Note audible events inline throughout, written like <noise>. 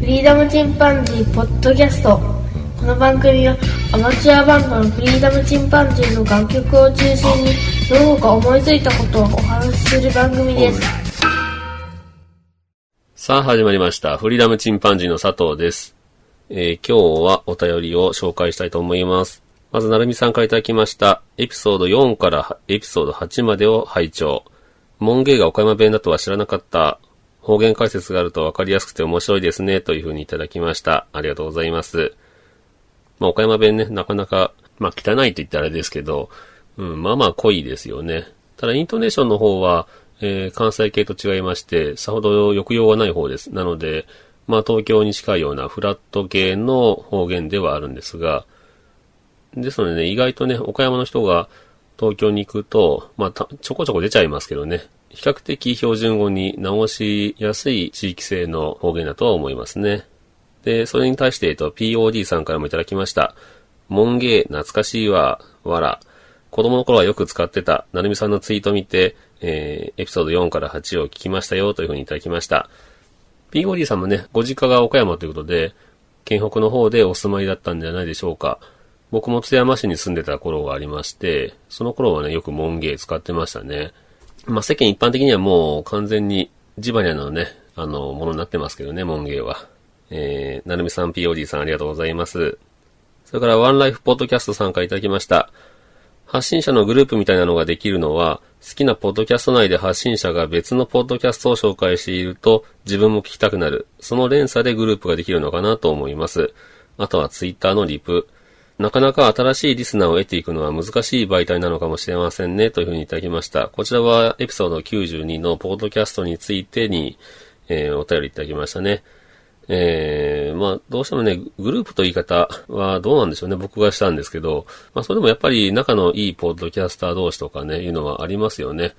フリーダムチンパンジーポッドキャストこの番組はアマチュアバンドのフリーダムチンパンジーの楽曲を中心にどこか思いついたことをお話しする番組ですさあ始まりました。フリーダムチンパンジーの佐藤です。えー今日はお便りを紹介したいと思います。まず、なるみさんからいただきました。エピソード4からエピソード8までを拝聴。門芸が岡山弁だとは知らなかった。方言解説があると分かりやすくて面白いですね。というふうにいただきました。ありがとうございます。まあ、岡山弁ね、なかなか、まあ、汚いって言ったらあれですけど、うん、まあまあ濃いですよね。ただ、イントネーションの方は、えー関西系と違いまして、さほど抑揚がない方です。なので、まあ、東京に近いようなフラット系の方言ではあるんですが、ですのでね、意外とね、岡山の人が東京に行くと、まあ、ちょこちょこ出ちゃいますけどね、比較的標準語に直しやすい地域性の方言だとは思いますね。で、それに対して、えっと、POD さんからもいただきました。門芸、懐かしいわ、わら。子供の頃はよく使ってた、なるみさんのツイート見て、えー、エピソード4から8を聞きましたよ、というふうにいただきました。POD さんもね、ご実家が岡山ということで、県北の方でお住まいだったんじゃないでしょうか。僕も津山市に住んでた頃がありまして、その頃はね、よく門芸使ってましたね。まあ、世間一般的にはもう完全にジバニャのね、あの、ものになってますけどね、門芸は。えー、なるみさん POD さんありがとうございます。それからワンライフポッドキャストさんからいただきました。発信者のグループみたいなのができるのは、好きなポッドキャスト内で発信者が別のポッドキャストを紹介していると、自分も聞きたくなる。その連鎖でグループができるのかなと思います。あとはツイッターのリプ。なかなか新しいリスナーを得ていくのは難しい媒体なのかもしれませんね、というふうにいただきました。こちらはエピソード92のポッドキャストについてに、えーお便りいただきましたね。えー、まあ、どうしてもね、グループと言い方はどうなんでしょうね。僕がしたんですけど、まあ、それでもやっぱり仲のいいポッドキャスター同士とかね、いうのはありますよね。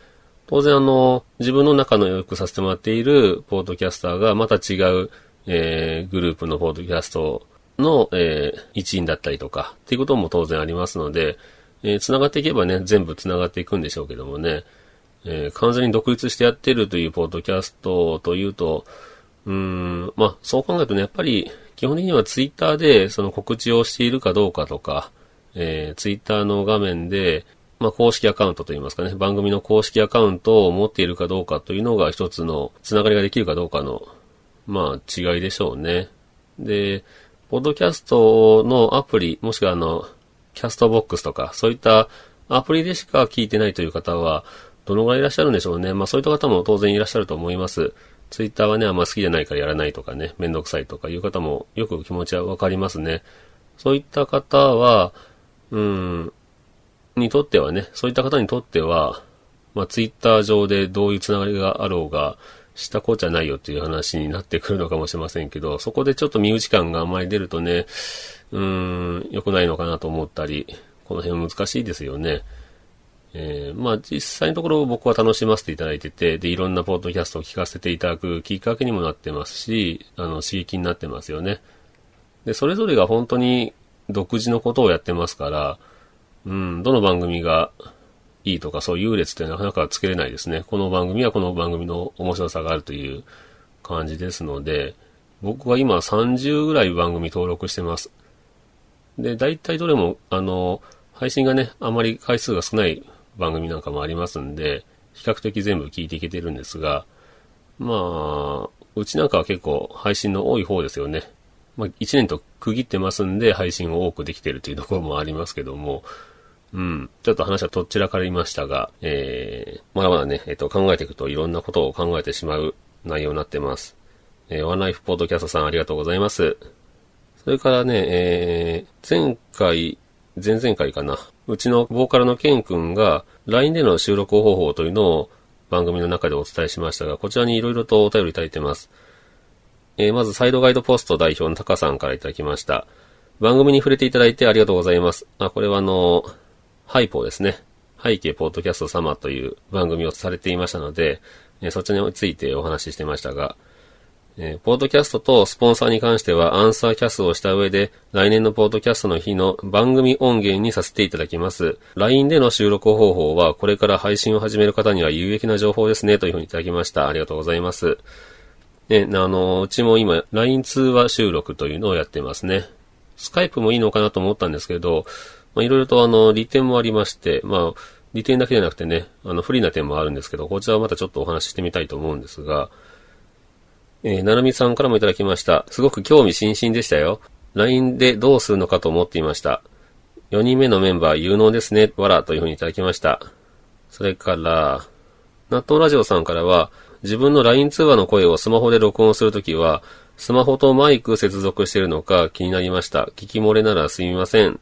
当然あの、自分の仲の良くさせてもらっているポッドキャスターがまた違う、えー、グループのポッドキャストの、えー、一員だったりとか、っていうことも当然ありますので、えー、繋がっていけばね、全部繋がっていくんでしょうけどもね、えー完全に独立してやってるというポッドキャストというと、うん、まあ、そう考えるとね、やっぱり、基本的にはツイッターでその告知をしているかどうかとか、えー、ツイッターの画面で、まあ、公式アカウントといいますかね、番組の公式アカウントを持っているかどうかというのが一つのつながりができるかどうかの、まあ、違いでしょうね。で、ポッドキャストのアプリ、もしくはあの、キャストボックスとか、そういったアプリでしか聞いてないという方は、どのぐらいいらっしゃるんでしょうね。まあそういった方も当然いらっしゃると思います。ツイッターはね、あんま好きじゃないからやらないとかね、めんどくさいとかいう方もよく気持ちはわかりますね。そういった方は、うん、にとってはね、そういった方にとっては、まあツイッター上でどういうつながりがあろうが、したこっちゃないよっていう話になってくるのかもしれませんけど、<laughs> そこでちょっと身内感があんまり出るとね、うーん、良くないのかなと思ったり、この辺難しいですよね。えーまあ実際のところ僕は楽しませていただいてて、で、いろんなポッドキャストを聞かせていただくきっかけにもなってますし、あの、刺激になってますよね。で、それぞれが本当に独自のことをやってますから、うん、どの番組がいいとかそういう優劣ってなかなかつけれないですね。この番組はこの番組の面白さがあるという感じですので、僕は今30ぐらい番組登録してます。で、大体どれも、あの、配信がね、あまり回数が少ない番組なんかもありますんで、比較的全部聞いていけてるんですが、まあ、うちなんかは結構配信の多い方ですよね。まあ、1年と区切ってますんで、配信を多くできてるというところもありますけども、うん。ちょっと話はどちらから言いましたが、えー、まだまだね、えっ、と、考えていくといろんなことを考えてしまう内容になってます。えー、ワンライフポッドキャストさんありがとうございます。それからね、えー、前回、前々回かな。うちのボーカルのケン君が LINE での収録方法というのを番組の中でお伝えしましたが、こちらにいろいろとお便りいただいてます。えーまずサイドガイドポスト代表のタカさんからいただきました。番組に触れていただいてありがとうございます。あ、これはあの、ハイポーですね。背景ポッドキャスト様という番組をされていましたので、えーそちらについてお話ししてましたが、えーポッドキャストとスポンサーに関してはアンサーキャストをした上で、来年のポッドキャストの日の番組音源にさせていただきます。LINE での収録方法は、これから配信を始める方には有益な情報ですね、というふうにいただきました。ありがとうございます。ね、あの、うちも今、LINE 通話収録というのをやってますね。スカイプもいいのかなと思ったんですけど、まあ、いろいろとあの、利点もありまして、まあ、利点だけじゃなくてね、あの、不利な点もあるんですけど、こちらはまたちょっとお話ししてみたいと思うんですが、えー、なるみさんからもいただきました。すごく興味津々でしたよ。LINE でどうするのかと思っていました。4人目のメンバー有能ですね、わらというふうにいただきました。それから、納豆ラジオさんからは、自分の LINE 通話の声をスマホで録音するときは、スマホとマイク接続しているのか気になりました。聞き漏れならすみません。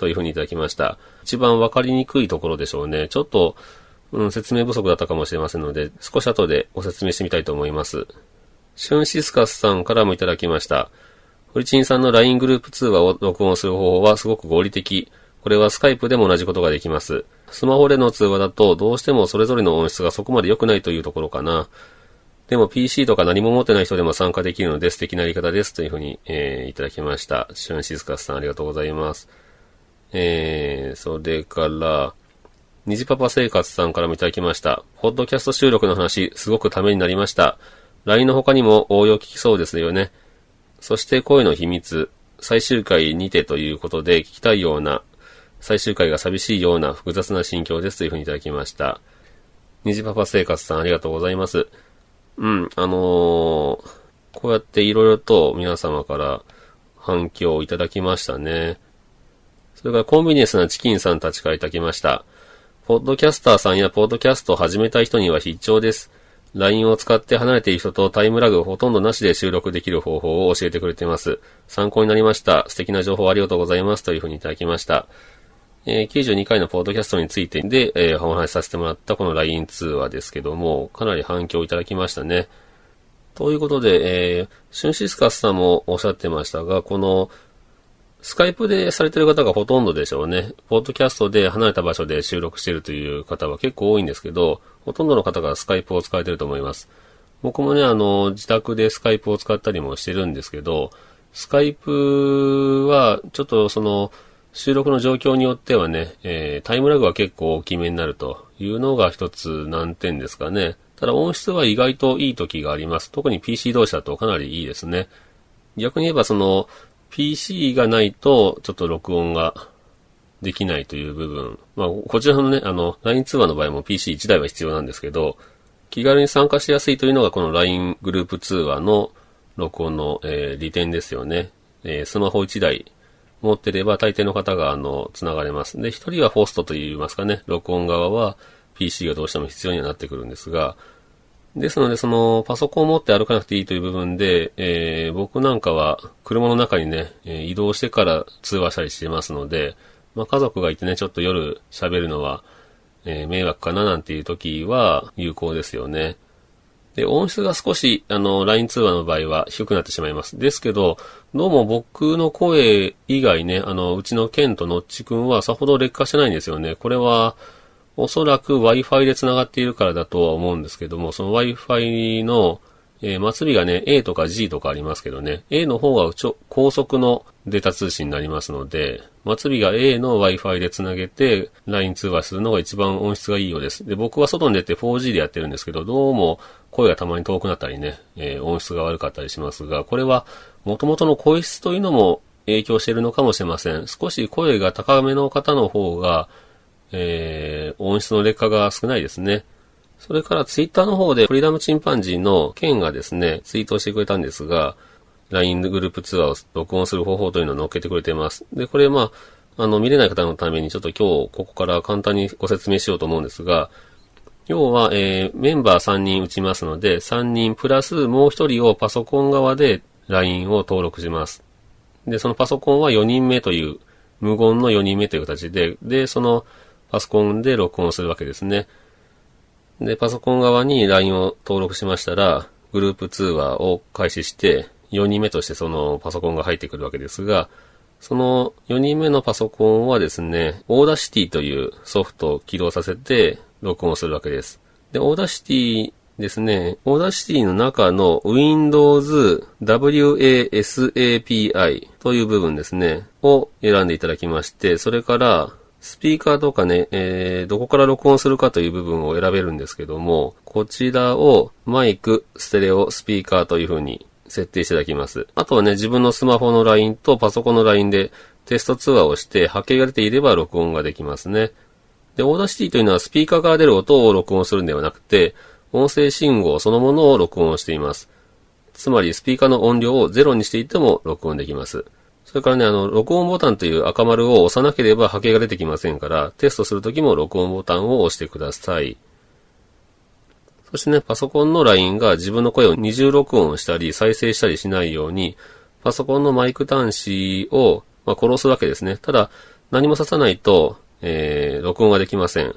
というふうにいただきました。一番わかりにくいところでしょうね。ちょっと、うん、説明不足だったかもしれませんので、少し後でご説明してみたいと思います。シュンシスカスさんからもいただきました。フリチンさんの LINE グループ通話を録音する方法はすごく合理的。これはスカイプでも同じことができます。スマホでの通話だとどうしてもそれぞれの音質がそこまで良くないというところかな。でも PC とか何も持ってない人でも参加できるので素敵なやり方ですというふうに、えー、いただきました。シュンシスカスさんありがとうございます。えー、それから、虹パパ生活さんからもいただきました。ポッドキャスト収録の話、すごくためになりました。LINE の他にも応用聞きそうですよね。そして声の秘密、最終回にてということで聞きたいような、最終回が寂しいような複雑な心境ですというふうにいただきました。虹パパ生活さんありがとうございます。うん、あのー、こうやっていろいろと皆様から反響をいただきましたね。それからコンビニエンスなチキンさんたちからいただきました。ポッドキャスターさんやポッドキャストを始めたい人には必聴です。LINE を使って離れている人とタイムラグほとんどなしで収録できる方法を教えてくれています。参考になりました。素敵な情報ありがとうございます。というふうにいただきました。えー、92回のポッドキャストについてで、えー、お話しさせてもらったこの LINE 通話ですけども、かなり反響をいただきましたね。ということで、えー、シュンシスカスさんもおっしゃってましたが、この、スカイプでされてる方がほとんどでしょうね。ポッドキャストで離れた場所で収録してるという方は結構多いんですけど、ほとんどの方がスカイプを使えてると思います。僕もね、あの、自宅でスカイプを使ったりもしてるんですけど、スカイプは、ちょっとその、収録の状況によってはね、えー、タイムラグは結構大きめになるというのが一つ難点ですかね。ただ音質は意外といい時があります。特に PC 同士だとかなりいいですね。逆に言えばその PC がないとちょっと録音ができないという部分。まあ、こちらのね、あの、LINE 通話の場合も PC1 台は必要なんですけど、気軽に参加しやすいというのがこの LINE グループ通話の録音の、えー、利点ですよね。えー、スマホ1台持ってれば大抵の方が、あの、繋がれます。で、一人はホストといいますかね、録音側は PC がどうしても必要にはなってくるんですが、ですので、その、パソコンを持って歩かなくていいという部分で、えー、僕なんかは車の中にね、移動してから通話したりしてますので、まあ、家族がいてね、ちょっと夜喋るのは、えー、迷惑かななんていう時は有効ですよね。で、音質が少し、あの、LINE 通話の場合は低くなってしまいます。ですけど、どうも僕の声以外ね、あの、うちのケンとノッチ君はさほど劣化してないんですよね。これは、おそらく Wi-Fi で繋がっているからだとは思うんですけども、その Wi-Fi の、えー、末尾がね、A とか G とかありますけどね、A の方がちょ高速のデータ通信になりますので、末尾が A の Wi-Fi で繋げて LINE 通話するのが一番音質がいいようです。で、僕は外に出て 4G でやってるんですけど、どうも声がたまに遠くなったりね、えー、音質が悪かったりしますが、これは元々の声質というのも影響しているのかもしれません。少し声が高めの方の方が、えー、音質の劣化が少ないですね。それからツイッターの方でフリーダムチンパンジーのケンがですね、ツイートしてくれたんですが、LINE グループツアーを録音する方法というのを載っけてくれています。で、これまあ、あの、見れない方のためにちょっと今日ここから簡単にご説明しようと思うんですが、要は、えー、メンバー3人打ちますので、3人プラスもう1人をパソコン側で LINE を登録します。で、そのパソコンは4人目という、無言の4人目という形で、で、そのパソコンで録音するわけですね。で、パソコン側に LINE を登録しましたら、グループ通話を開始して、4人目としてそのパソコンが入ってくるわけですが、その4人目のパソコンはですね、 Audacity というソフトを起動させて、録音するわけです。で、 Audacity ですね、 Audacity の中の Windows WASAPI という部分ですね、を選んでいただきまして、それから、スピーカーとかね、えー、どこから録音するかという部分を選べるんですけども、こちらをマイク、ステレオ、スピーカーという風に設定していただきます。あとはね、自分のスマホの LINE とパソコンの LINE でテスト通話をして波形が出ていれば録音ができますね。で、 Audacity というのはスピーカーから出る音を録音するんではなくて、音声信号そのものを録音しています。つまり、スピーカーの音量をゼロにしていても録音できます。それからね、あの、録音ボタンという赤丸を押さなければ波形が出てきませんから、テストするときも録音ボタンを押してください。そしてね、パソコンの LINE が自分の声を二重録音したり再生したりしないように、パソコンのマイク端子を、まあ、殺すわけですね。ただ、何も刺さないと、えー、録音ができません。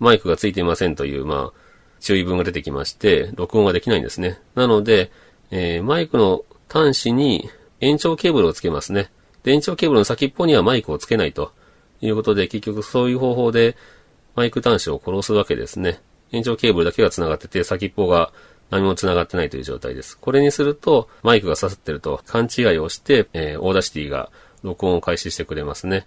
マイクがついていませんという、まあ、注意文が出てきまして、録音ができないんですね。なので、えー、マイクの端子に延長ケーブルをつけますね。で、延長ケーブルの先っぽにはマイクをつけないということで、結局そういう方法でマイク端子を殺すわけですね。延長ケーブルだけが繋がってて、先っぽが何も繋がってないという状態です。これにすると、マイクが刺さってると勘違いをして、えー、 Audacity が録音を開始してくれますね。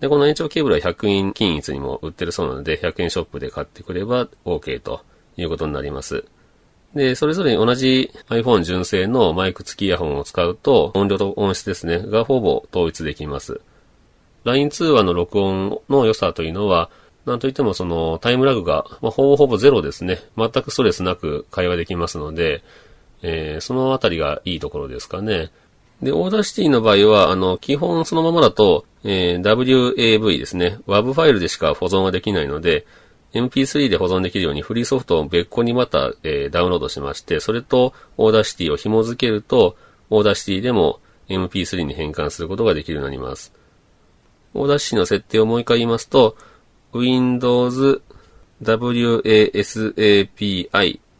で、この延長ケーブルは100円均一にも売ってるそうなので、100円ショップで買ってくれば OK ということになります。で、それぞれに同じ iPhone 純正のマイク付きイヤホンを使うと、音量と音質ですね、がほぼ統一できます。LINE 通話の録音の良さというのは、なんといってもそのタイムラグが、まあ、ほぼほぼゼロですね。全くストレスなく会話できますので、えー、そのあたりがいいところですかね。で、 Audacity の場合は、あの、基本そのままだと、えー、WAV ですね。WAV ファイルでしか保存ができないので、MP3 で保存できるようにフリーソフトを別個にまた、えー、ダウンロードしまして、それと Audacity を紐付けると、 Audacity でも MP3 に変換することができるようになります。 Audacity の設定をもう一回言いますと、Windows WASAPI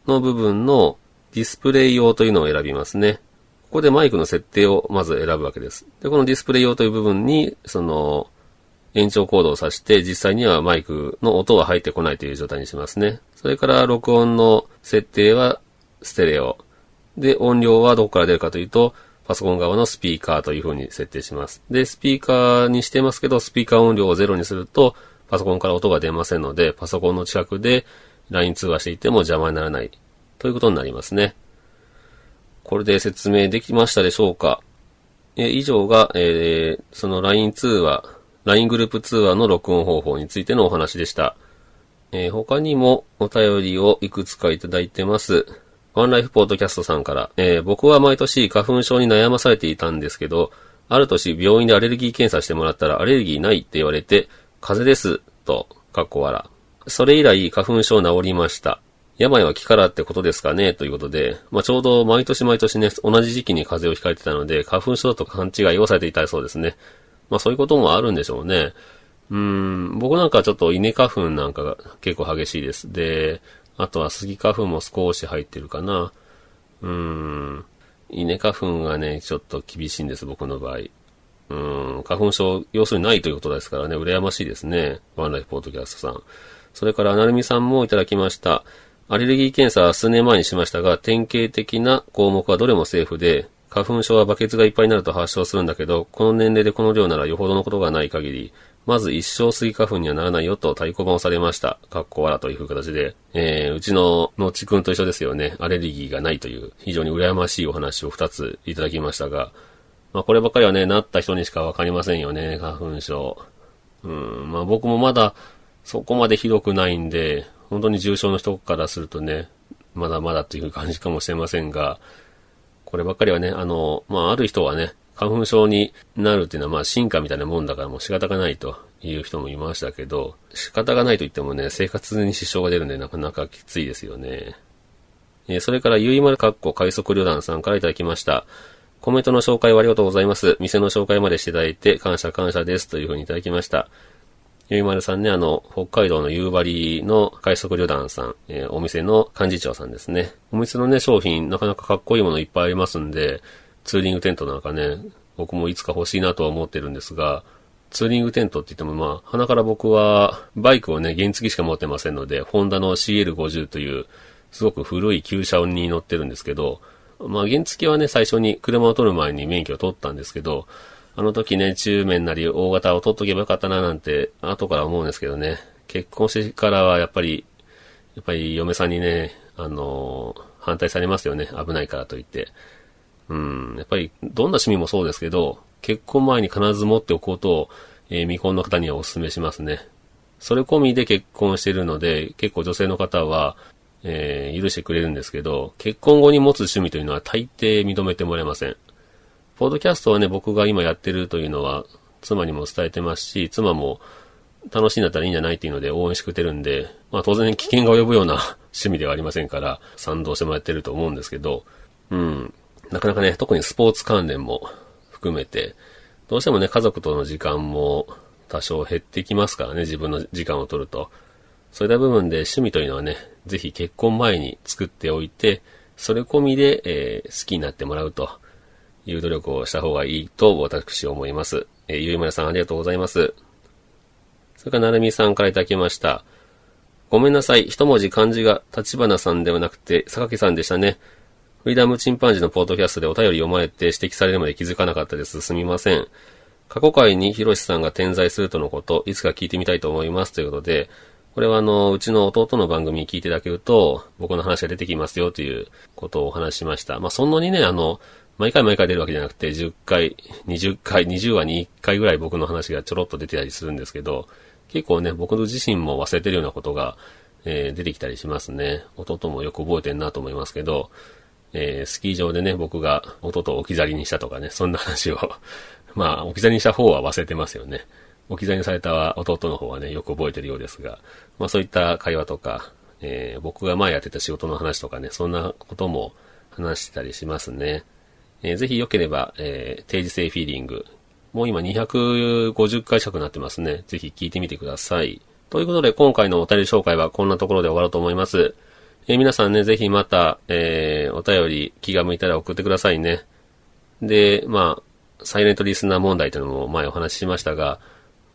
の部分のディスプレイ用というのを選びますね。ここでマイクの設定をまず選ぶわけです。で、このディスプレイ用という部分に、その、延長コードを挿して、実際にはマイクの音は入ってこないという状態にしますね。それから録音の設定はステレオ。で、音量はどこから出るかというと、パソコン側のスピーカーという風に設定します。で、スピーカーにしてますけど、スピーカー音量をゼロにすると、パソコンから音が出ませんので、パソコンの近くで LINE 通話していても邪魔にならないということになりますね。これで説明できましたでしょうか？え以上が、えー、その LINE 通話 LINE グループ通話の録音方法についてのお話でした。えー、他にもお便りをいくつかいただいてます。ワンライフポートキャストさんから、えー、僕は毎年花粉症に悩まされていたんですけど、ある年病院でアレルギー検査してもらったらアレルギーないって言われて、風邪です、と、かっこ笑。それ以来花粉症治りました。病は気からってことですかねということで、まあ、ちょうど毎年毎年ね、同じ時期に風邪をひかれてたので、花粉症だと勘違いをされていたそうですね。まあそういうこともあるんでしょうね。うん、僕なんかちょっと稲花粉なんかが結構激しいです。で、あとはスギ花粉も少し入ってるかな。うん、稲花粉がね、ちょっと厳しいんです、僕の場合。うん、花粉症、要するにないということですからね、羨ましいですね。ワンライフポートキャストさん。それから、なるみさんもいただきました。アレルギー検査は数年前にしましたが、典型的な項目はどれもセーフで、花粉症はバケツがいっぱいになると発症するんだけど、この年齢でこの量ならよほどのことがない限り、まず一生スギ花粉にはならないよと太鼓判をされました。かっこわらという形で、えー、うちののちくんと一緒ですよね。アレルギーがないという、非常に羨ましいお話を二ついただきましたが、まあこればっかりはね、なった人にしかわかりませんよね、花粉症。うん、まあ僕もまだそこまでひどくないんで、本当に重症の人からするとね、まだまだという感じかもしれませんが、こればっかりはね、あの、まあ、ある人はね、花粉症になるっていうのはまあ進化みたいなもんだからもう仕方がないという人もいましたけど、仕方がないと言ってもね、生活に支障が出るんでなかなかきついですよね。え、それから、ゆいまるかっこ快速旅団さんからいただきました。コメントの紹介をありがとうございます。店の紹介までしていただいて感謝感謝ですというふうにいただきました。ゆいまるさんね、あの、北海道の夕張の快速旅団さん、えー、お店の幹事長さんですね。お店のね、商品、なかなかかっこいいものいっぱいありますんで、ツーリングテントなんかね、僕もいつか欲しいなとは思ってるんですが、ツーリングテントって言ってもまあ、鼻から僕は、バイクをね、原付しか持ってませんので、ホンダの CL50 という、すごく古い旧車に乗ってるんですけど、まあ、原付はね、最初に車を取る前に免許を取ったんですけど、あの時ね、中面なり大型を取っとけばよかったななんて、後から思うんですけどね。結婚してからはやっぱり、やっぱり嫁さんにね、あの、反対されますよね。危ないからといって。うん、やっぱりどんな趣味もそうですけど、結婚前に必ず持っておくことを、えー、未婚の方にはお勧めしますね。それ込みで結婚してるので、結構女性の方は、えー、許してくれるんですけど、結婚後に持つ趣味というのは大抵認めてもらえません。ポッドキャストはね、僕が今やってるというのは、妻にも伝えてますし、妻も楽しいんだったらいいんじゃないっていうので応援してくれてるんで、まあ当然危険が及ぶような <laughs> 趣味ではありませんから、賛同してもらってると思うんですけど、うん。なかなかね、特にスポーツ関連も含めて、どうしてもね、家族との時間も多少減ってきますからね、自分の時間を取ると。そういった部分で趣味というのはね、ぜひ結婚前に作っておいて、それ込みで、えー、好きになってもらうという努力をした方がいいと私思います。えー、ゆいまるさんありがとうございます。それからなるみさんからいただきました。ごめんなさい。一文字漢字が立花さんではなくて、榊さんでしたね。フリーダムチンパンジーのポートキャストでお便り読まれて指摘されるまで気づかなかったです。すみません。過去回にヒロシさんが点在するとのこと、いつか聞いてみたいと思いますということで、これはあの、うちの弟の番組に聞いていただけると、僕の話が出てきますよということをお話ししました。まあ、そんなにね、あの、毎回毎回出るわけじゃなくて、10回、20回、20話に1回ぐらい僕の話がちょろっと出てたりするんですけど、結構ね、僕自身も忘れてるようなことが、えー、出てきたりしますね。弟もよく覚えてんなと思いますけど、えー、スキー場でね、僕が弟を置き去りにしたとかね、そんな話を <laughs> まあ、置き去りにした方は忘れてますよね。置き去りにされた弟の方はね、よく覚えてるようですが、まあそういった会話とか、えー、僕が前やってた仕事の話とかね、そんなことも話したりしますね。えー、ぜひ良ければ、えー、定時性フィーリング。もう今250回近くなってますね。ぜひ聞いてみてください。ということで、今回のお便り紹介はこんなところで終わろうと思います。えー、皆さんね、ぜひまた、えー、お便り気が向いたら送ってくださいね。で、まあ、サイレントリスナー問題というのも前お話ししましたが、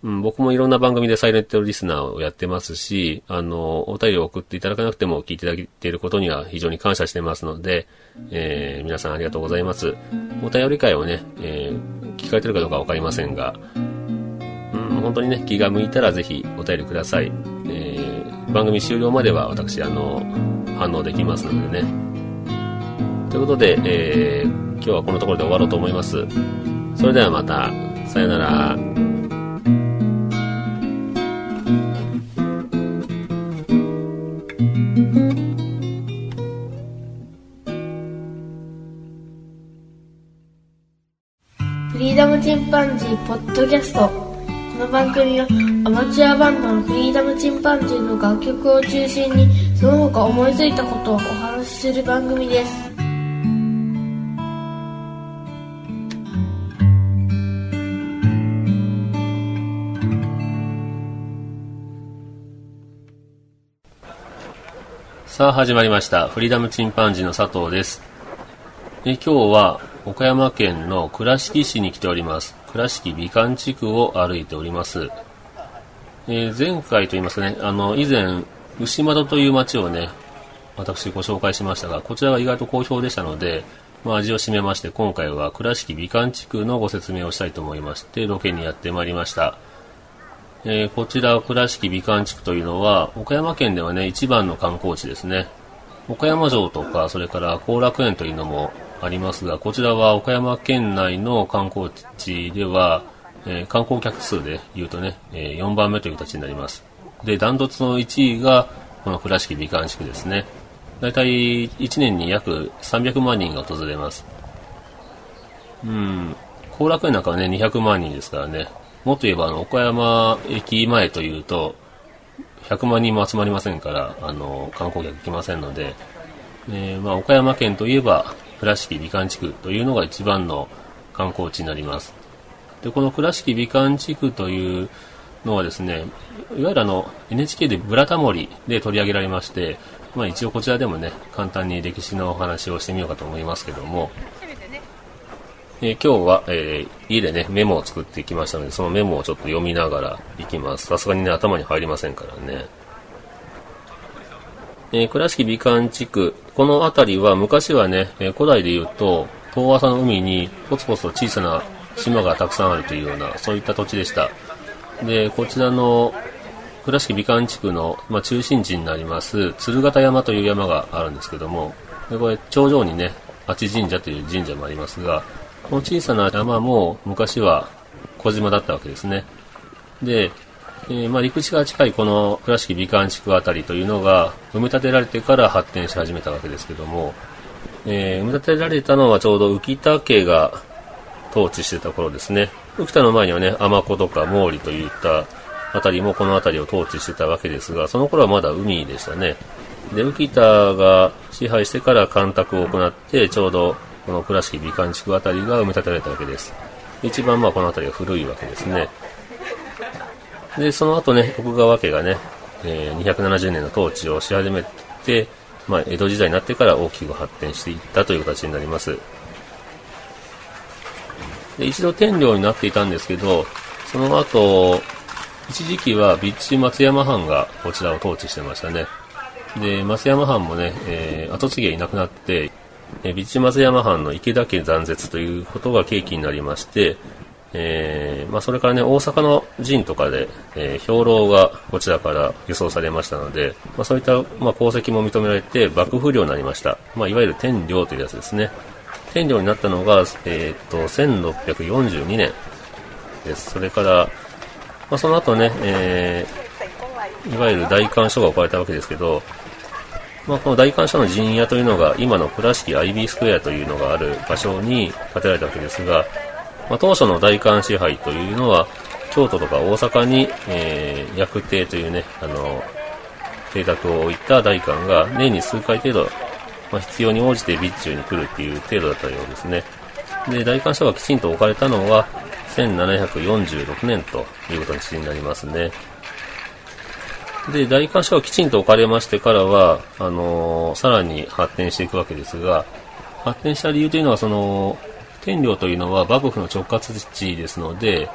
うん、僕もいろんな番組でサイレントリスナーをやってますし、あの、お便りを送っていただかなくても聞いていただいていることには非常に感謝してますので、えー、皆さんありがとうございます。お便り会をね、えー、聞かれてるかどうかわかりませんが、うん、本当にね、気が向いたらぜひお便りください。えー、番組終了までは私、あの、反応できますのでね。ということで、えー、今日はこのところで終わろうと思います。それではまた、さよなら。チンパンジーポッドキャスト。この番組はアマチュアバンドのフリーダムチンパンジーの楽曲を中心にその他思いついたことをお話しする番組です。さあ始まりました。フリーダムチンパンジーの佐藤です。え今日は岡山県の倉敷市に来ております倉敷美観地区を歩いております。えー、前回と言いますかね、あの、以前、牛窓という町をね、私ご紹介しましたが、こちらが意外と好評でしたので、まあ、味を占めまして、今回は倉敷美観地区のご説明をしたいと思いまして、ロケにやってまいりました。えー、こちら倉敷美観地区というのは、岡山県ではね、一番の観光地ですね。岡山城とか、それから後楽園というのもありますが、こちらは岡山県内の観光地では、えー、観光客数で言うとね、えー、4番目という形になります。で、ダントツの1位が、この倉敷美観地区ですね。だいたい1年に約300万人が訪れます。うん、後楽園なんかはね、200万人ですからね。もっと言えば、あの、岡山駅前というと、100万人も集まりませんから、あの、観光客来ませんので、えー、まあ、岡山県といえば、倉敷美観地区というのが一番の観光地になります。で、この倉敷美観地区というのはですね、いわゆるあの NHK でブラタモリで取り上げられまして、まあ一応こちらでもね、簡単に歴史のお話をしてみようかと思いますけども、えー、今日は、えー、家でね、メモを作ってきましたので、そのメモをちょっと読みながら行きます。さすがにね、頭に入りませんからね。えー、倉敷美観地区、この辺りは昔はね、え、古代で言うと、遠浅の海にポツポツと小さな島がたくさんあるというような、そういった土地でした。で、こちらの倉敷美観地区の、まあ、中心地になります鶴形山という山があるんですけどもでこれ頂上にね八神社という神社もありますがこの小さな山も昔は小島だったわけですねで、えー、まあ、陸地が近いこの倉敷美観地区あたりというのが埋め立てられてから発展し始めたわけですけども、えー、埋め立てられたのはちょうど浮田家が統治してた頃ですね浮田の前にはね尼子とか毛利といった辺りもこの辺りを統治してたわけですが、その頃はまだ海でしたね。で、浮田が支配してから干拓を行って、ちょうどこの倉敷美観地区辺りが埋め立てられたわけです。一番まあこの辺りが古いわけですね。で、その後ね、徳川家がね、えー、270年の統治をし始めて、まあ、江戸時代になってから大きく発展していったという形になります。で一度天領になっていたんですけど、その後、一時期は備中松山藩がこちらを統治してましたね。で、松山藩もね、えー、後継ぎがいなくなって、えー、備中松山藩の池田家残絶ということが契機になりまして、えー、まあ、それからね、大阪の陣とかで、えー、兵糧がこちらから輸送されましたので、まあ、そういった、まあ、功績も認められて、幕府領になりました。まあ、いわゆる天領というやつですね。天領になったのが、えー、っと、1642年です。それから、まあ、その後ね、えー、いわゆる大官所が置かれたわけですけど、まあ、この大官所の陣屋というのが今の倉敷アイビースクエアというのがある場所に建てられたわけですが、まあ、当初の大官支配というのは京都とか大阪に、えー、薬亭というね、あの、邸宅を置いた大官が年に数回程度、まあ、必要に応じて備中に来るっていう程度だったようですね。で、大官所がきちんと置かれたのは、1746年という形になりますね。で、大官所がきちんと置かれましてからは、あのー、さらに発展していくわけですが、発展した理由というのは、その、天領というのは幕府の直轄地ですので、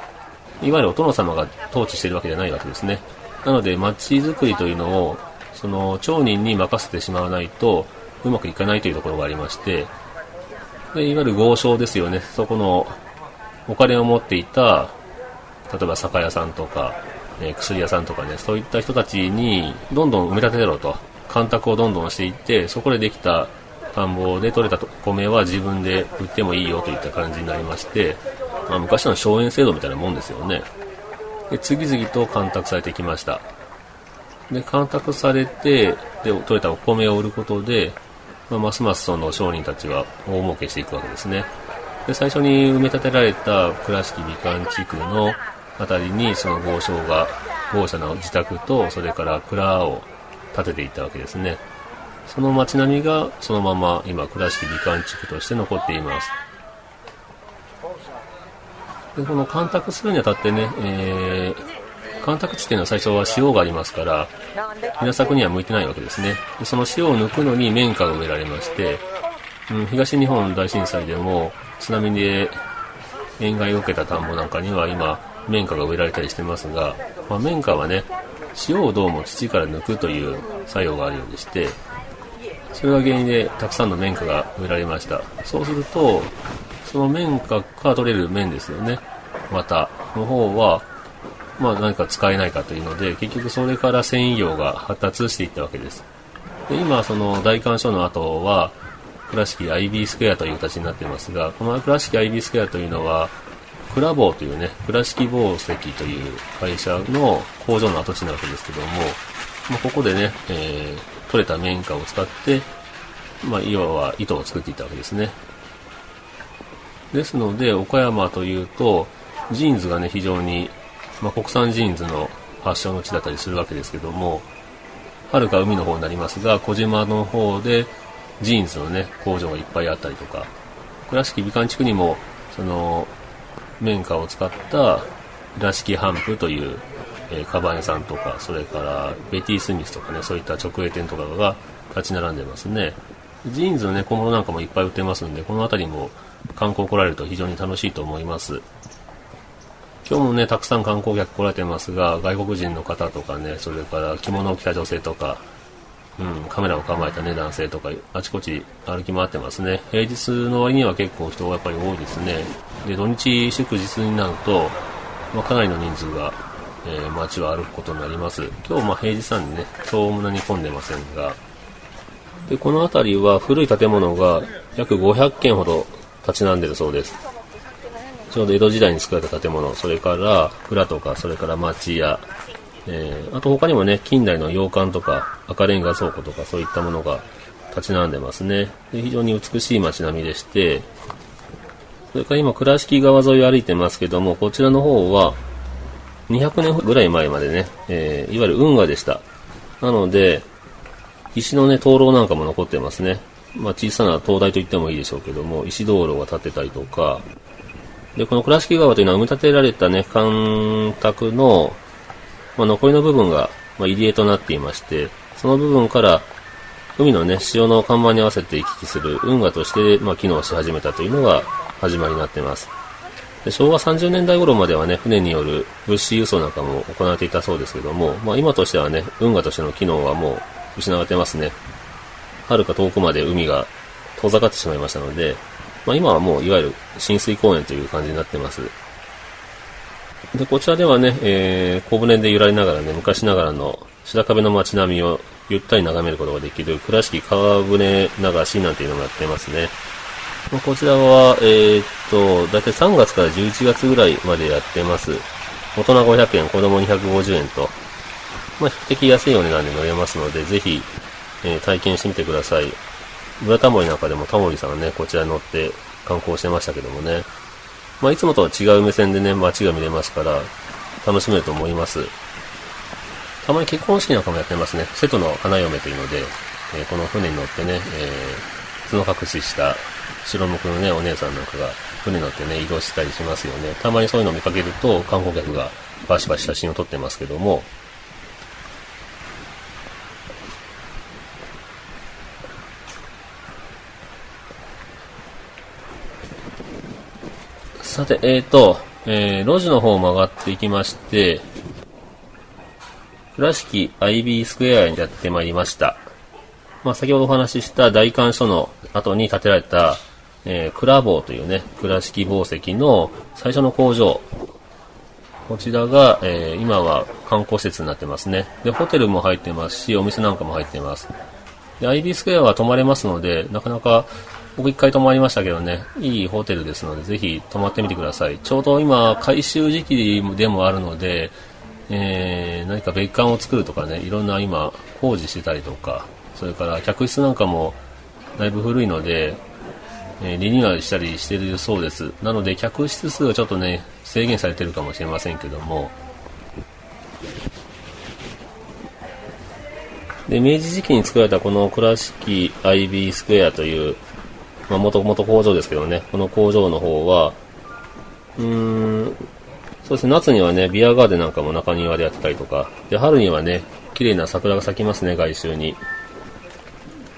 いわゆるお殿様が統治しているわけじゃないわけですね。なので、町づくりというのを、その、町人に任せてしまわないと、うまくいかないというところがありまして、でいわゆる豪商ですよね。そこのお金を持っていた、例えば酒屋さんとか、え、薬屋さんとかね、そういった人たちにどんどん埋め立てろと、干拓をどんどんしていって、そこでできた田んぼで採れた米は自分で売ってもいいよといった感じになりまして、まあ、昔の荘園制度みたいなもんですよね。で、次々と干拓されてきました。で、干拓されて、で、取れたお米を売ることで、まあ、ますますその商人たちは大儲けしていくわけですね。で最初に埋め立てられた倉敷美観地区の辺りにその豪商が豪者の自宅とそれから蔵を建てていったわけですねその街並みがそのまま今倉敷美観地区として残っています。でこの干拓するにあたってね、えー、干拓地っていうのは最初は塩がありますから稲作には向いてないわけですね。でその塩を抜くのに綿花が植えられまして、うん、東日本大震災でも津波で塩害を受けた田んぼなんかには今、綿花が植えられたりしてますが、まあ、綿花はね、塩をどうも土から抜くという作用があるようでして、それが原因でたくさんの綿花が植えられました。そうすると、その綿花から取れる綿ですよね。また、の方は、まあ何か使えないかというので、結局それから繊維業が発達していったわけです。で今、その大観所の後は、倉敷 IB スクエアという形になっていますが、この倉敷 IB スクエアというのは、クラボウというね、倉敷紡績という会社の工場の跡地なわけですけども、まあ、ここでね、えー、取れた綿花を使って、まあ、いわば糸を作っていたわけですね。ですので、岡山というと、ジーンズがね、非常に、まあ、国産ジーンズの発祥の地だったりするわけですけども、はるか海の方になりますが、児島の方でジーンズのね、工場がいっぱいあったりとか、倉敷美観地区にも、その、綿花を使った倉敷帆布という、えー、カバン屋さんとか、それからベティ・スミスとかね、そういった直営店とかが立ち並んでますね。ジーンズのね、小物なんかもいっぱい売ってますんで、この辺りも観光来られると非常に楽しいと思います。今日もね、たくさん観光客来られてますが、外国人の方とかね、それから着物を着た女性とか、うん、カメラを構えたね、男性とか、あちこち歩き回ってますね。平日の割には結構人がやっぱり多いですね。で、土日祝日になると、まあ、かなりの人数がえー、街を歩くことになります。今日まあ平日なんでね、そんなに混んでませんが、で、この辺りは古い建物が約500軒ほど立ち並んでるそうです。ちょうど江戸時代に作られた建物、それから蔵とか、それから町屋、えー、あと他にもね、近代の洋館とか赤レンガ倉庫とかそういったものが立ち並んでますね。で非常に美しい街並みでして、それから今倉敷川沿いを歩いてますけども、こちらの方は200年ぐらい前までね、えー、いわゆる運河でした。なので、石のね、灯籠なんかも残ってますね。まあ、小さな灯台と言ってもいいでしょうけども、石灯籠が立ってたりとか、で、この倉敷川というのは埋め立てられたね、干拓の、まあ、残りの部分が、まあ、入り江となっていまして、その部分から海のね、潮の看板に合わせて行き来する運河として、まあ、機能し始めたというのが始まりになっています。で昭和30年代頃まではね、船による物資輸送なんかも行われていたそうですけども、まあ、今としてはね、運河としての機能はもう失われてますね。はるか遠くまで海が遠ざかってしまいましたので、まあ、今はもういわゆる浸水公園という感じになってます。で、こちらではね、えー、小舟で揺られながらね、昔ながらの白壁の街並みをゆったり眺めることができる倉敷川舟流しなんていうのもやってますね。まあ、こちらは、えー、っと、だいたい3月から11月ぐらいまでやってます。大人500円、子供250円と、まあ、比較的安いお値段で乗れますので、ぜひ、えー、体験してみてください。ブラタモリなんかでもタモリさんがね、こちらに乗って観光してましたけどもね。まあ、いつもとは違う目線でね、街が見れますから、楽しめると思います。たまに結婚式なんかもやってますね。瀬戸の花嫁というので、えー、この船に乗ってね、えー、角隠しした白目のね、お姉さんなんかが船乗ってね、移動したりしますよね。たまにそういうのを見かけると、観光客がバシバシ写真を撮ってますけども、さて、えっ、ー、と、えー、路地の方を曲がっていきまして、倉敷アイビースクエアにやってまいりました。まあ、先ほどお話しした大観所の後に建てられた、えー、倉坊というね、倉敷宝石の最初の工場。こちらが、えー、今は観光施設になってますね。で、ホテルも入ってますし、お店なんかも入ってます。で、アイビースクエアは泊まれますので、なかなか僕一回泊まりましたけどね、いいホテルですので、ぜひ泊まってみてください。ちょうど今、改修時期でもあるので、えー、何か別館を作るとかね、いろんな今、工事してたりとか、それから客室なんかもだいぶ古いので、えー、リニューアルしたりしているそうです。なので、客室数はちょっとね、制限されてるかもしれませんけども、で、明治時期に作られたこの倉敷アイビースクエアというまあ、もともと工場ですけどね、この工場の方は、うーん、そうですね、夏にはね、ビアガーデンなんかも中庭でやってたりとか、で、春にはね、綺麗な桜が咲きますね、外周に。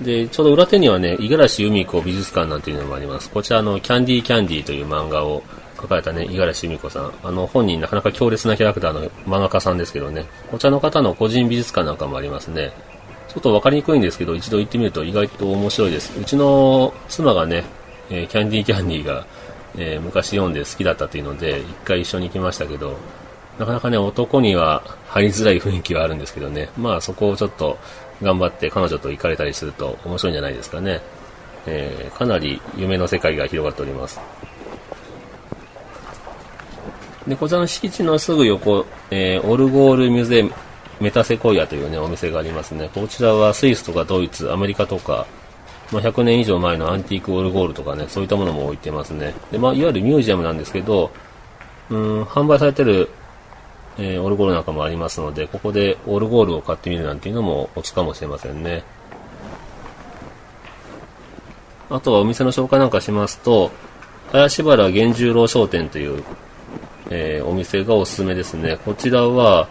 で、ちょうど裏手にはね、五十嵐由美子美術館なんていうのもあります。こちらのキャンディーキャンディーという漫画を書かれたね、五十嵐由美子さん。あの、本人なかなか強烈なキャラクターの漫画家さんですけどね、こちらの方の個人美術館なんかもありますね。ちょっと分かりにくいんですけど、一度行ってみると意外と面白いです。うちの妻がね、えー、キャンディーキャンディーが、えー、昔読んで好きだったというので、一回一緒に行きましたけど、なかなかね、男には入りづらい雰囲気はあるんですけどね、まあそこをちょっと頑張って彼女と行かれたりすると面白いんじゃないですかね。えー、かなり夢の世界が広がっております。で、こちらの敷地のすぐ横、えー、オルゴールミュゼメタセコイアというね、お店がありますね。こちらはスイスとかドイツ、アメリカとか、まあ、100年以上前のアンティークオルゴールとかね、そういったものも置いてますね。で、まあ、いわゆるミュージアムなんですけど、うん、販売されてる、えー、オルゴールなんかもありますので、ここでオルゴールを買ってみるなんていうのもおつかもしれませんね。あとはお店の紹介なんかしますと、林原源十郎商店という、えー、お店がおすすめですね。こちらは、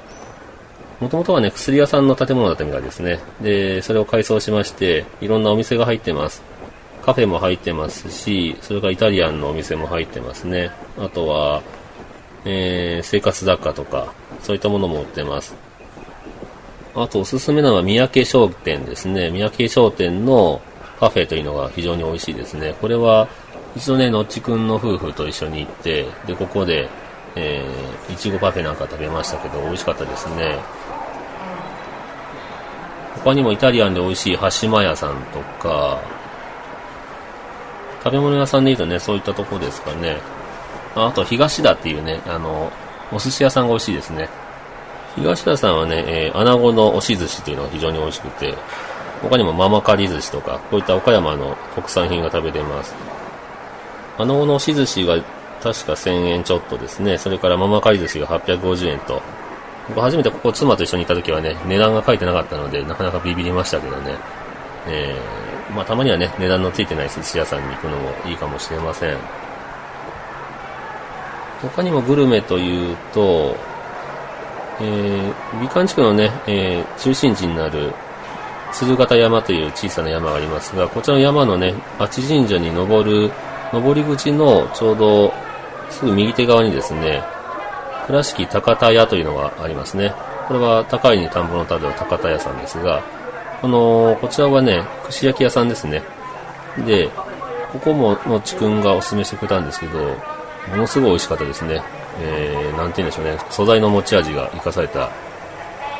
もともとはね、薬屋さんの建物だったみたいですね。で、それを改装しまして、いろんなお店が入ってます。カフェも入ってますし、それからイタリアンのお店も入ってますね。あとは、えー、生活雑貨とか、そういったものも売ってます。あとおすすめなのは三宅商店ですね。三宅商店のカフェというのが非常に美味しいですね。これは、一度ね、のっちくんの夫婦と一緒に行って、で、ここで、えー、いちごパフェなんか食べましたけど、美味しかったですね。他にもイタリアンで美味しい橋間屋さんとか、食べ物屋さんで言うとね、そういったとこですかね。あと、東田っていうね、あの、お寿司屋さんが美味しいですね。東田さんはね、えー、穴子の押し寿司というのが非常に美味しくて、他にもママカリ寿司とか、こういった岡山の国産品が食べれます。穴子の押し寿司が確か1000円ちょっとですね。それからママカリ寿司が850円と。僕初めてここ妻と一緒にいた時はね、値段が書いてなかったので、なかなかビビりましたけどね。えー、まあたまにはね、値段のついてない寿司屋さんに行くのもいいかもしれません。他にもグルメというと、えー、美観地区のね、えー、中心地になる鶴形山という小さな山がありますが、こちらの山のね、八神社に登る、登り口のちょうどすぐ右手側にですね、倉敷高田屋というのがありますね。これは高いに田んぼの田では高田屋さんですが、この、こちらはね、串焼き屋さんですね。で、ここものちくんがおすすめしてくれたんですけど、ものすごい美味しかったですね。えー、なんて言うんでしょうね、素材の持ち味が生かされた、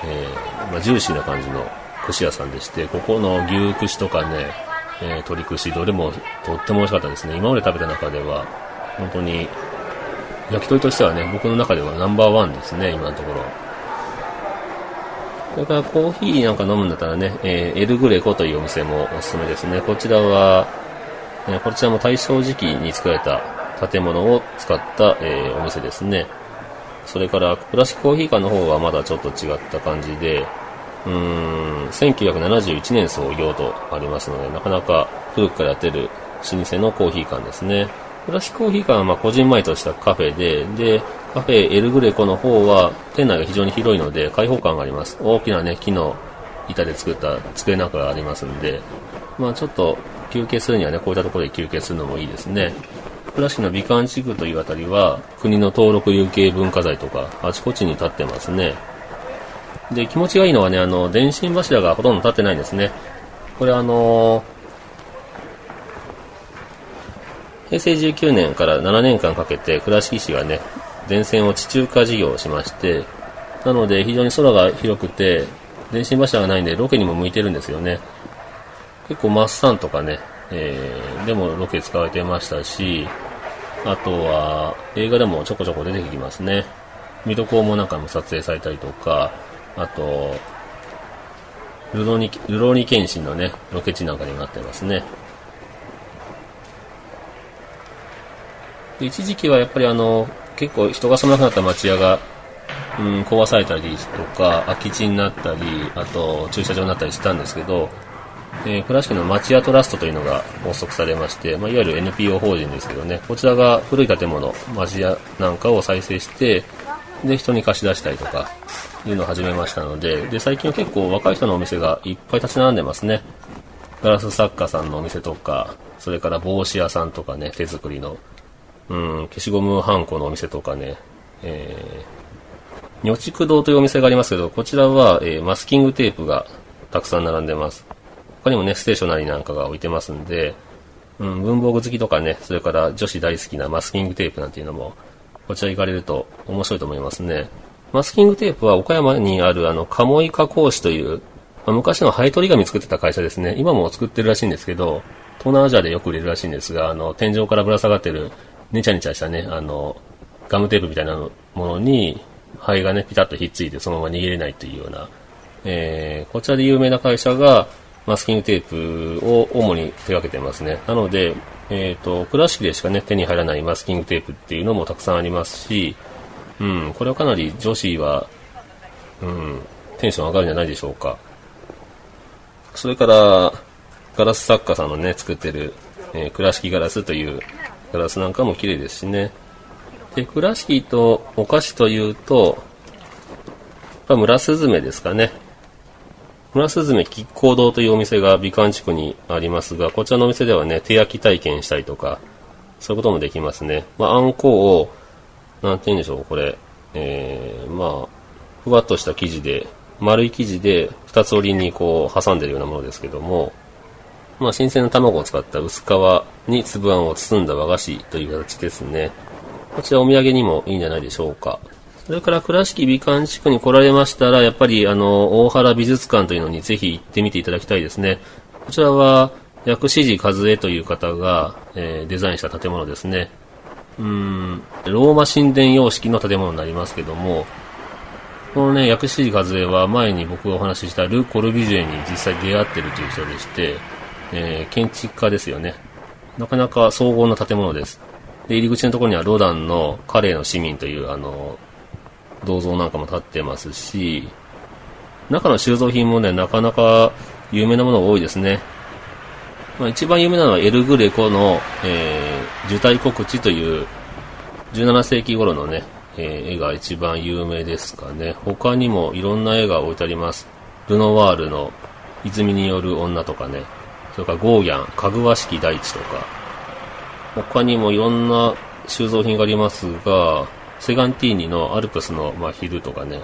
えー、まあ、ジューシーな感じの串屋さんでして、ここの牛串とかね、えー、鶏串、どれもとっても美味しかったですね。今まで食べた中では、本当に、焼き鳥としてはね、僕の中ではナンバーワンですね、今のところ。それからコーヒーなんか飲むんだったらね、えー、エルグレコというお店もおすすめですね。こちらは、えー、こちらも大正時期に作られた建物を使った、えー、お店ですね。それから、クラシックコーヒー館の方はまだちょっと違った感じで、うーん、1971年創業とありますので、なかなか古くからやってる老舗のコーヒー館ですね。クラシックコーヒー館はまあこじんまりとしたカフェで、で、カフェエルグレコの方は店内が非常に広いので開放感があります。大きなね、木の板で作った机なんかがありますんで、まあちょっと休憩するにはね、こういったところで休憩するのもいいですね。倉敷の美観地区というあたりは、国の登録有形文化財とか、あちこちに立ってますね。で、気持ちがいいのはね、あの、電信柱がほとんど立ってないんですね。これあの平成19年から7年間かけて倉敷市がね、電線を地中化事業をしまして、なので非常に空が広くて、電信柱がないんでロケにも向いてるんですよね。結構マッサンとかね、えー、でもロケ使われてましたし、あとは映画でもちょこちょこ出てきますね。水戸黄門なんかも撮影されたりとか、あと、ルロニ、ルロニケンシンのね、ロケ地なんかにもなってますね。一時期はやっぱりあの、結構人が住まなくなった町屋が、うん、壊されたりとか、空き地になったり、あと駐車場になったりしたんですけど、えー、倉敷の町屋トラストというのが発足されまして、まあ、いわゆる NPO 法人ですけどね、こちらが古い建物、町屋なんかを再生して、で、人に貸し出したりとか、いうのを始めましたので、で、最近は結構若い人のお店がいっぱい立ち並んでますね。ガラス作家さんのお店とか、それから帽子屋さんとかね、手作りの、うん、消しゴムハンコのお店とかね、えー、女畜堂というお店がありますけど、こちらは、えー、マスキングテープがたくさん並んでます。他にもね、ステーショナリーなんかが置いてますんで、うん、文房具好きとかね、それから女子大好きなマスキングテープなんていうのも、こちら行かれると面白いと思いますね。マスキングテープは岡山にあるあの、鴨井加工士という、まあ、昔の灰取り紙作ってた会社ですね。今も作ってるらしいんですけど、東南アジアでよく売れるらしいんですが、あの、天井からぶら下がってる、ねちゃねちゃしたね、あの、ガムテープみたいなものに、灰がね、ピタッとひっついてそのまま逃げれないというような、えー、こちらで有名な会社が、マスキングテープを主に手掛けてますね。なので、えっ、ー、と、倉敷でしかね、手に入らないマスキングテープっていうのもたくさんありますし、うん、これはかなり女子は、うん、テンション上がるんじゃないでしょうか。それから、ガラス作家さんのね、作ってる、えー、倉敷ガラスというガラスなんかも綺麗ですしね。で、倉敷とお菓子というと、村スズメですかね。村すずめ吉光堂というお店が美観地区にありますが、こちらのお店ではね、手焼き体験したりとか、そういうこともできますね。まあ、あんこを、なんて言うんでしょう、これ、えー、まあ、ふわっとした生地で、丸い生地で二つ折りにこう挟んでるようなものですけども、まあ、新鮮な卵を使った薄皮に粒あんを包んだ和菓子という形ですね。こちらお土産にもいいんじゃないでしょうか。それから倉敷美観地区に来られましたら、やっぱりあの、大原美術館というのにぜひ行ってみていただきたいですね。こちらは、薬師寺和江という方が、えー、デザインした建物ですね。うん、ローマ神殿様式の建物になりますけども、このね、薬師寺和江は前に僕がお話ししたル・コルビジュエに実際出会ってるという人でして、えー、建築家ですよね。なかなか荘厳な建物です。で、入り口のところにはロダンのカレーの市民という、あの、銅像なんかも立ってますし、中の収蔵品もね、なかなか有名なものが多いですね。まあ、一番有名なのはエルグレコの、えー、受胎告知という17世紀頃のね、えー、絵が一番有名ですかね。他にもいろんな絵が置いてあります。ルノワールの泉による女とかね、それからゴーギャン、かぐわしき大地とか、他にもいろんな収蔵品がありますが、セガンティーニのアルプスの真昼とかね、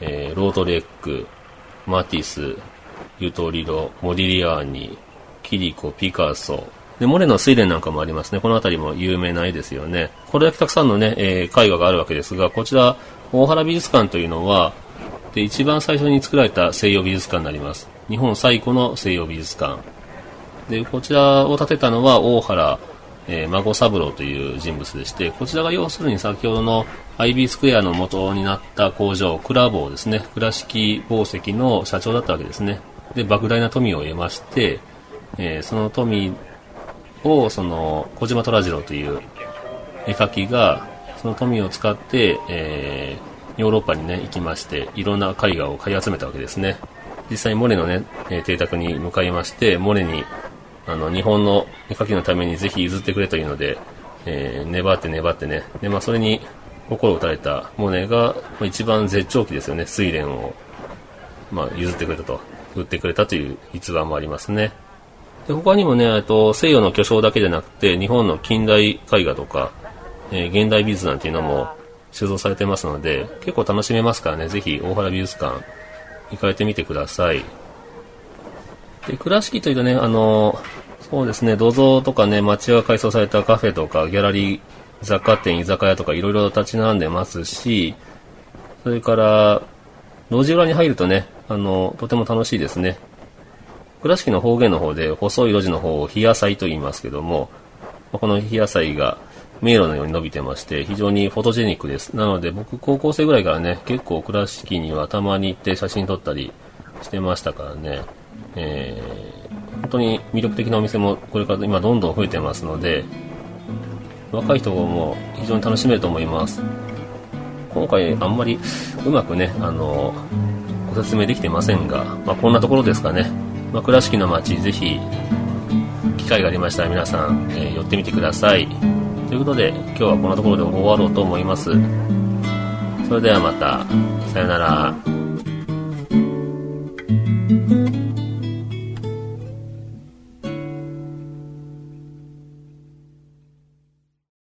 えー、ロートレック、マティス、ユトリロ、モディリアーニ、キリコ、ピカソ、で、モレの睡蓮なんかもありますね。この辺りも有名な絵ですよね。これだけたくさんのね、えー、絵画があるわけですが、こちら、大原美術館というのは、で、一番最初に作られた西洋美術館になります。日本最古の西洋美術館。で、こちらを建てたのは大原、えー、孫三郎という人物でして、こちらが要するに先ほどのアイビースクエアの元になった工場、クラボーですね、倉敷宝石の社長だったわけですね。で、莫大な富を得まして、えー、その富を、その、小島虎次郎という絵描きが、その富を使って、えー、ヨーロッパにね、行きまして、いろんな絵画を買い集めたわけですね。実際モネのね、え邸宅に向かいまして、モネに、あの、日本の絵描きのためにぜひ譲ってくれというので、えー、粘って粘ってね。で、まあ、それに心を打たれたモネが、まあ、一番絶頂期ですよね、睡蓮を、まあ、譲ってくれたと、売ってくれたという逸話もありますね。で他にもね、えっと西洋の巨匠だけじゃなくて、日本の近代絵画とか、えー、現代美術なんていうのも収蔵されてますので、結構楽しめますからね、ぜひ大原美術館行かれてみてください。で、倉敷というとね、あの、そうですね、土蔵とかね、街が改装されたカフェとか、ギャラリー、雑貨店、居酒屋とかいろいろ立ち並んでますし、それから、路地裏に入るとね、あの、とても楽しいですね。倉敷の方言の方で細い路地の方を日野菜と言いますけども、この日野菜が迷路のように伸びてまして非常にフォトジェニックです。なので僕高校生ぐらいからね、結構倉敷にはたまに行って写真撮ったりしてましたからね、えー、本当に魅力的なお店もこれから今どんどん増えてますので、若い人も非常に楽しめると思います。今回あんまりうまくね、あの、ご説明できてませんが、まあ、こんなところですかね。まあ、倉敷の街、ぜひ、機会がありましたら皆さん、えー、寄ってみてください。ということで、今日はこんなところで終わろうと思います。それではまた、さようなら。